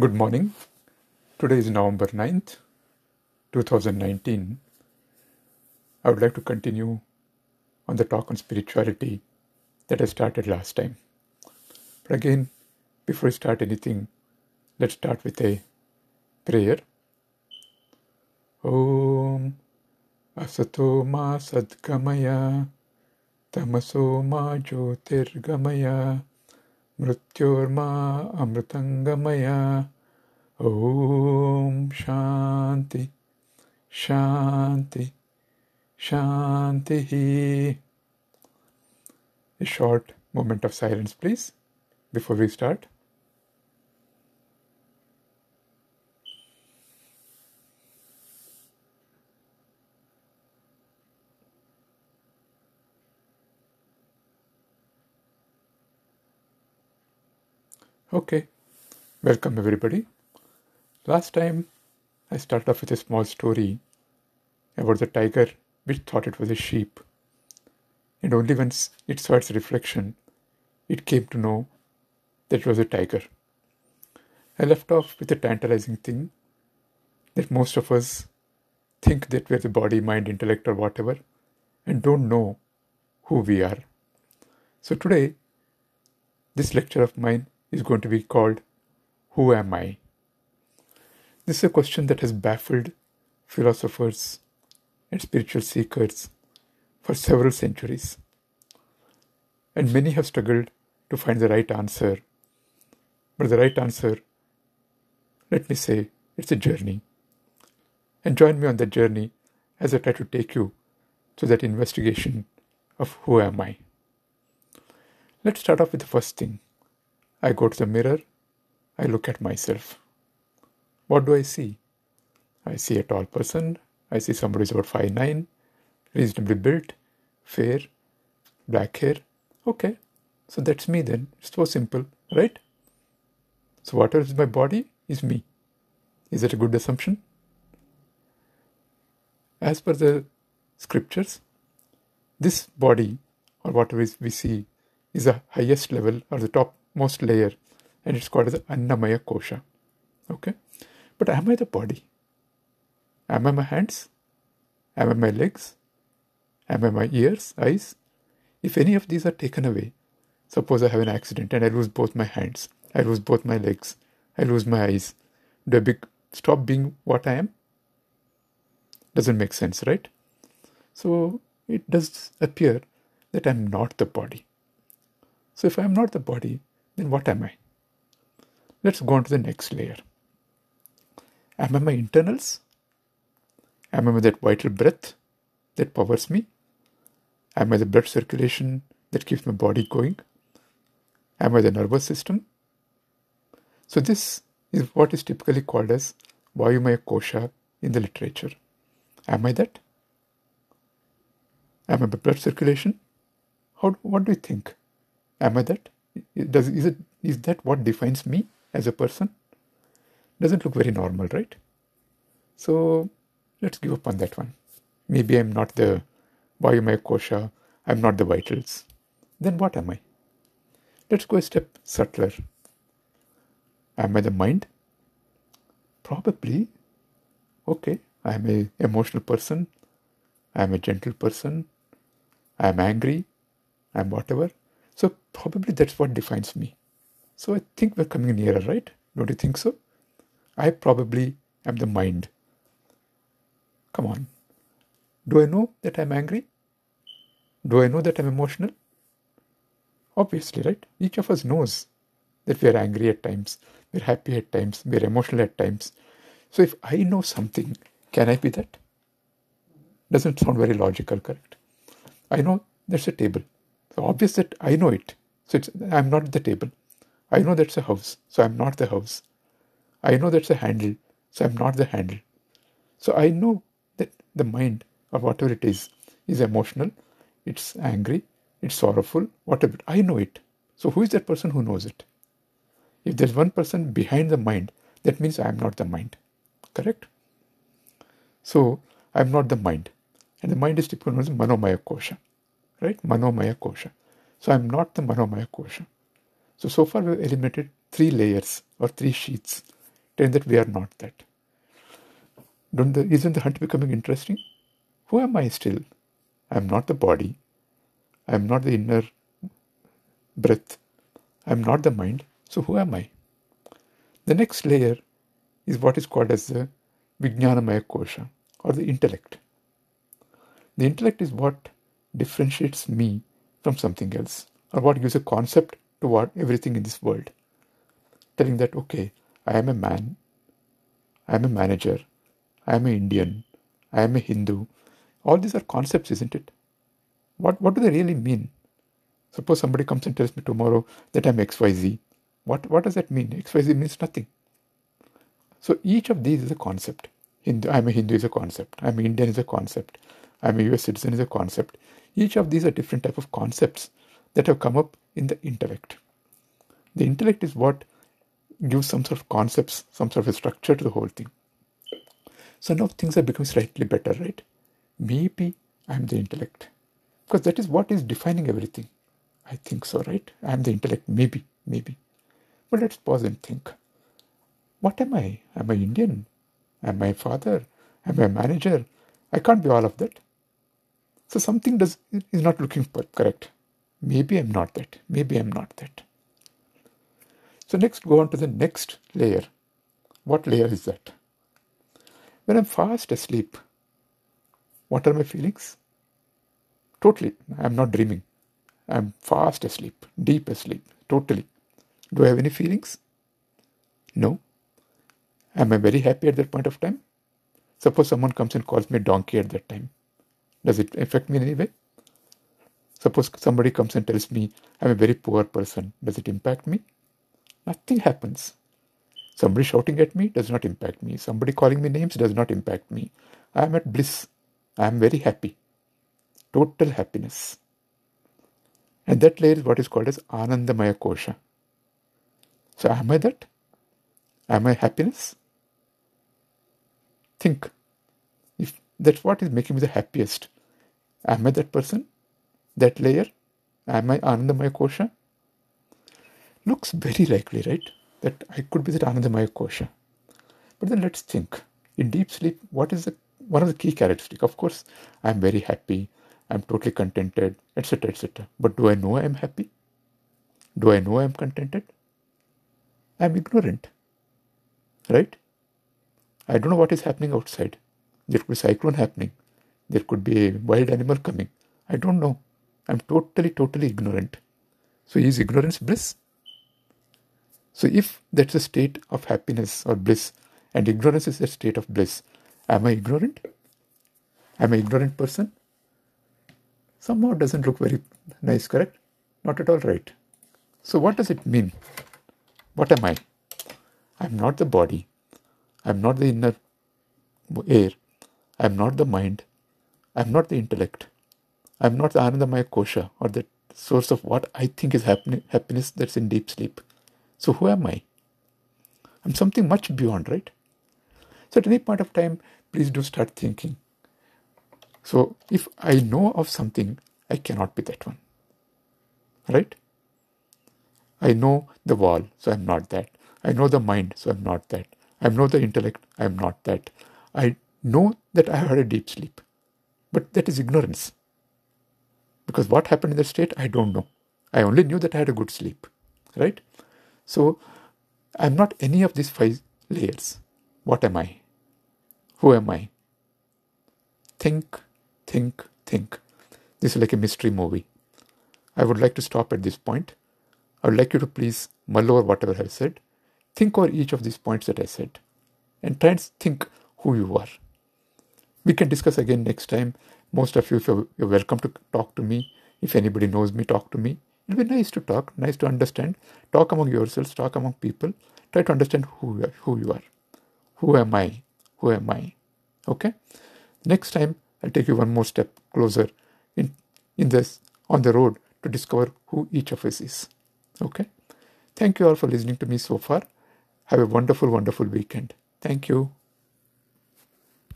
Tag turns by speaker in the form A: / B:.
A: Good morning. Today is November 9th, 2019. I would like to continue on the talk on spirituality that I started last time. But again, before we start anything, let's start with a prayer. Om Asato Ma Sadgamaya Tamaso Ma Jyotirgamaya Mrityorma Amritangamaya Om Shanti Shanti Shanti He. A short moment of silence please before we start. Okay, welcome everybody. Last time I started off with a small story about the tiger which thought it was a sheep. And only once it saw its reflection, it came to know that it was a tiger. I left off with a tantalizing thing that most of us think that we're the body, mind, intellect, or whatever, and don't know who we are. So today, this lecture of mine is going to be called Who Am I? This is a question that has baffled philosophers and spiritual seekers for several centuries. And many have struggled to find the right answer. But the right answer, let me say, it's a journey. And join me on that journey as I try to take you to that investigation of who am I. Let's start off with the first thing I go to the mirror, I look at myself. What do I see? I see a tall person, I see somebody who's about 5'9, reasonably built, fair, black hair. Okay, so that's me then. It's so simple, right? So, whatever is my body is me. Is that a good assumption? As per the scriptures, this body, or whatever we see, is the highest level or the top most layer and it's called as Annamaya Kosha. Okay? But am I the body? Am I my hands? Am I my legs? Am I my ears, eyes? If any of these are taken away, suppose I have an accident and I lose both my hands, I lose both my legs, I lose my eyes, do I be- stop being what I am? Doesn't make sense, right? So it does appear that I'm not the body. So if I'm not the body, then what am I? Let's go on to the next layer. Am I my internals? Am I that vital breath that powers me? Am I the blood circulation that keeps my body going? Am I the nervous system? So, this is what is typically called as Vayumaya Kosha in the literature. Am I that? Am I the blood circulation? How, what do you think? Am I that? Does, is, it, is that what defines me as a person? Doesn't look very normal, right? So let's give up on that one. Maybe I'm not the Vayumaya Kosha, I'm not the vitals. Then what am I? Let's go a step subtler. Am I the mind? Probably. Okay, I'm a emotional person. I'm a gentle person. I'm angry. I'm whatever. So probably that's what defines me. So I think we're coming nearer, right? Don't you think so? I probably am the mind. Come on. Do I know that I'm angry? Do I know that I'm emotional? Obviously, right? Each of us knows that we are angry at times, we're happy at times, we're emotional at times. So if I know something, can I be that? Doesn't sound very logical, correct? I know there's a table. So obvious that I know it. So it's, I'm not the table. I know that's a house. So I'm not the house. I know that's a handle. So I'm not the handle. So I know that the mind or whatever it is is emotional. It's angry. It's sorrowful. Whatever. I know it. So who is that person who knows it? If there's one person behind the mind, that means I am not the mind. Correct? So I'm not the mind. And the mind is typically known as Manomaya Kosha right? Manomaya kosha. So I'm not the Manomaya kosha. So, so far we've eliminated three layers or three sheets telling that we are not that. Don't the, isn't the hunt becoming interesting? Who am I still? I am not the body. I am not the inner breath. I am not the mind. So who am I? The next layer is what is called as the Vijnanamaya Kosha or the intellect. The intellect is what differentiates me from something else or what gives a concept to what everything in this world. Telling that, okay, I am a man, I am a manager, I am an Indian, I am a Hindu. All these are concepts, isn't it? What, what do they really mean? Suppose somebody comes and tells me tomorrow that I'm XYZ. What, what does that mean? XYZ means nothing. So each of these is a concept. Hindu, I'm a Hindu is a concept. I'm an Indian is a concept. I'm a US citizen is a concept. Each of these are different type of concepts that have come up in the intellect. The intellect is what gives some sort of concepts, some sort of a structure to the whole thing. So now things are becoming slightly better, right? Maybe I'm the intellect. Because that is what is defining everything. I think so, right? I'm the intellect, maybe, maybe. But let's pause and think. What am I? Am I Indian? Am I father? Am I a manager? I can't be all of that. So something does is not looking correct. Maybe I'm not that. Maybe I'm not that. So next go on to the next layer. What layer is that? When I'm fast asleep, what are my feelings? Totally. I'm not dreaming. I'm fast asleep, deep asleep, totally. Do I have any feelings? No. Am I very happy at that point of time? Suppose someone comes and calls me donkey at that time. Does it affect me in any way? Suppose somebody comes and tells me I'm a very poor person. Does it impact me? Nothing happens. Somebody shouting at me does not impact me. Somebody calling me names does not impact me. I am at bliss. I am very happy. Total happiness. And that layer is what is called as Anandamaya Kosha. So am I that? Am I happiness? Think. If that's what is making me the happiest. Am I that person? That layer? Am I Anandamaya Kosha? Looks very likely, right? That I could be that Anandamaya Kosha. But then let's think. In deep sleep, what is the one of the key characteristics? Of course, I'm very happy, I'm totally contented, etc. etc. But do I know I'm happy? Do I know I'm contented? I'm ignorant. Right? I don't know what is happening outside. There could be cyclone happening. There could be a wild animal coming. I don't know. I'm totally, totally ignorant. So is ignorance bliss? So if that's a state of happiness or bliss, and ignorance is a state of bliss, am I ignorant? Am I ignorant person? Somehow doesn't look very nice, correct? Not at all right. So what does it mean? What am I? I'm not the body. I'm not the inner air. I'm not the mind. I'm not the intellect. I'm not the Anandamaya Kosha or the source of what I think is happen- happiness that's in deep sleep. So who am I? I'm something much beyond, right? So at any point of time, please do start thinking. So if I know of something, I cannot be that one. Right? I know the wall, so I'm not that. I know the mind, so I'm not that. I know the intellect, I'm not that. I know that I had a deep sleep. But that is ignorance. Because what happened in that state, I don't know. I only knew that I had a good sleep. Right? So I'm not any of these five layers. What am I? Who am I? Think, think, think. This is like a mystery movie. I would like to stop at this point. I would like you to please mull over whatever I have said. Think over each of these points that I said and try and think who you are. We can discuss again next time. Most of you, you're welcome to talk to me. If anybody knows me, talk to me. It'll be nice to talk, nice to understand. Talk among yourselves, talk among people. Try to understand who you are. Who, you are. who am I? Who am I? Okay? Next time, I'll take you one more step closer in, in this, on the road to discover who each of us is. Okay? Thank you all for listening to me so far. Have a wonderful, wonderful weekend. Thank you.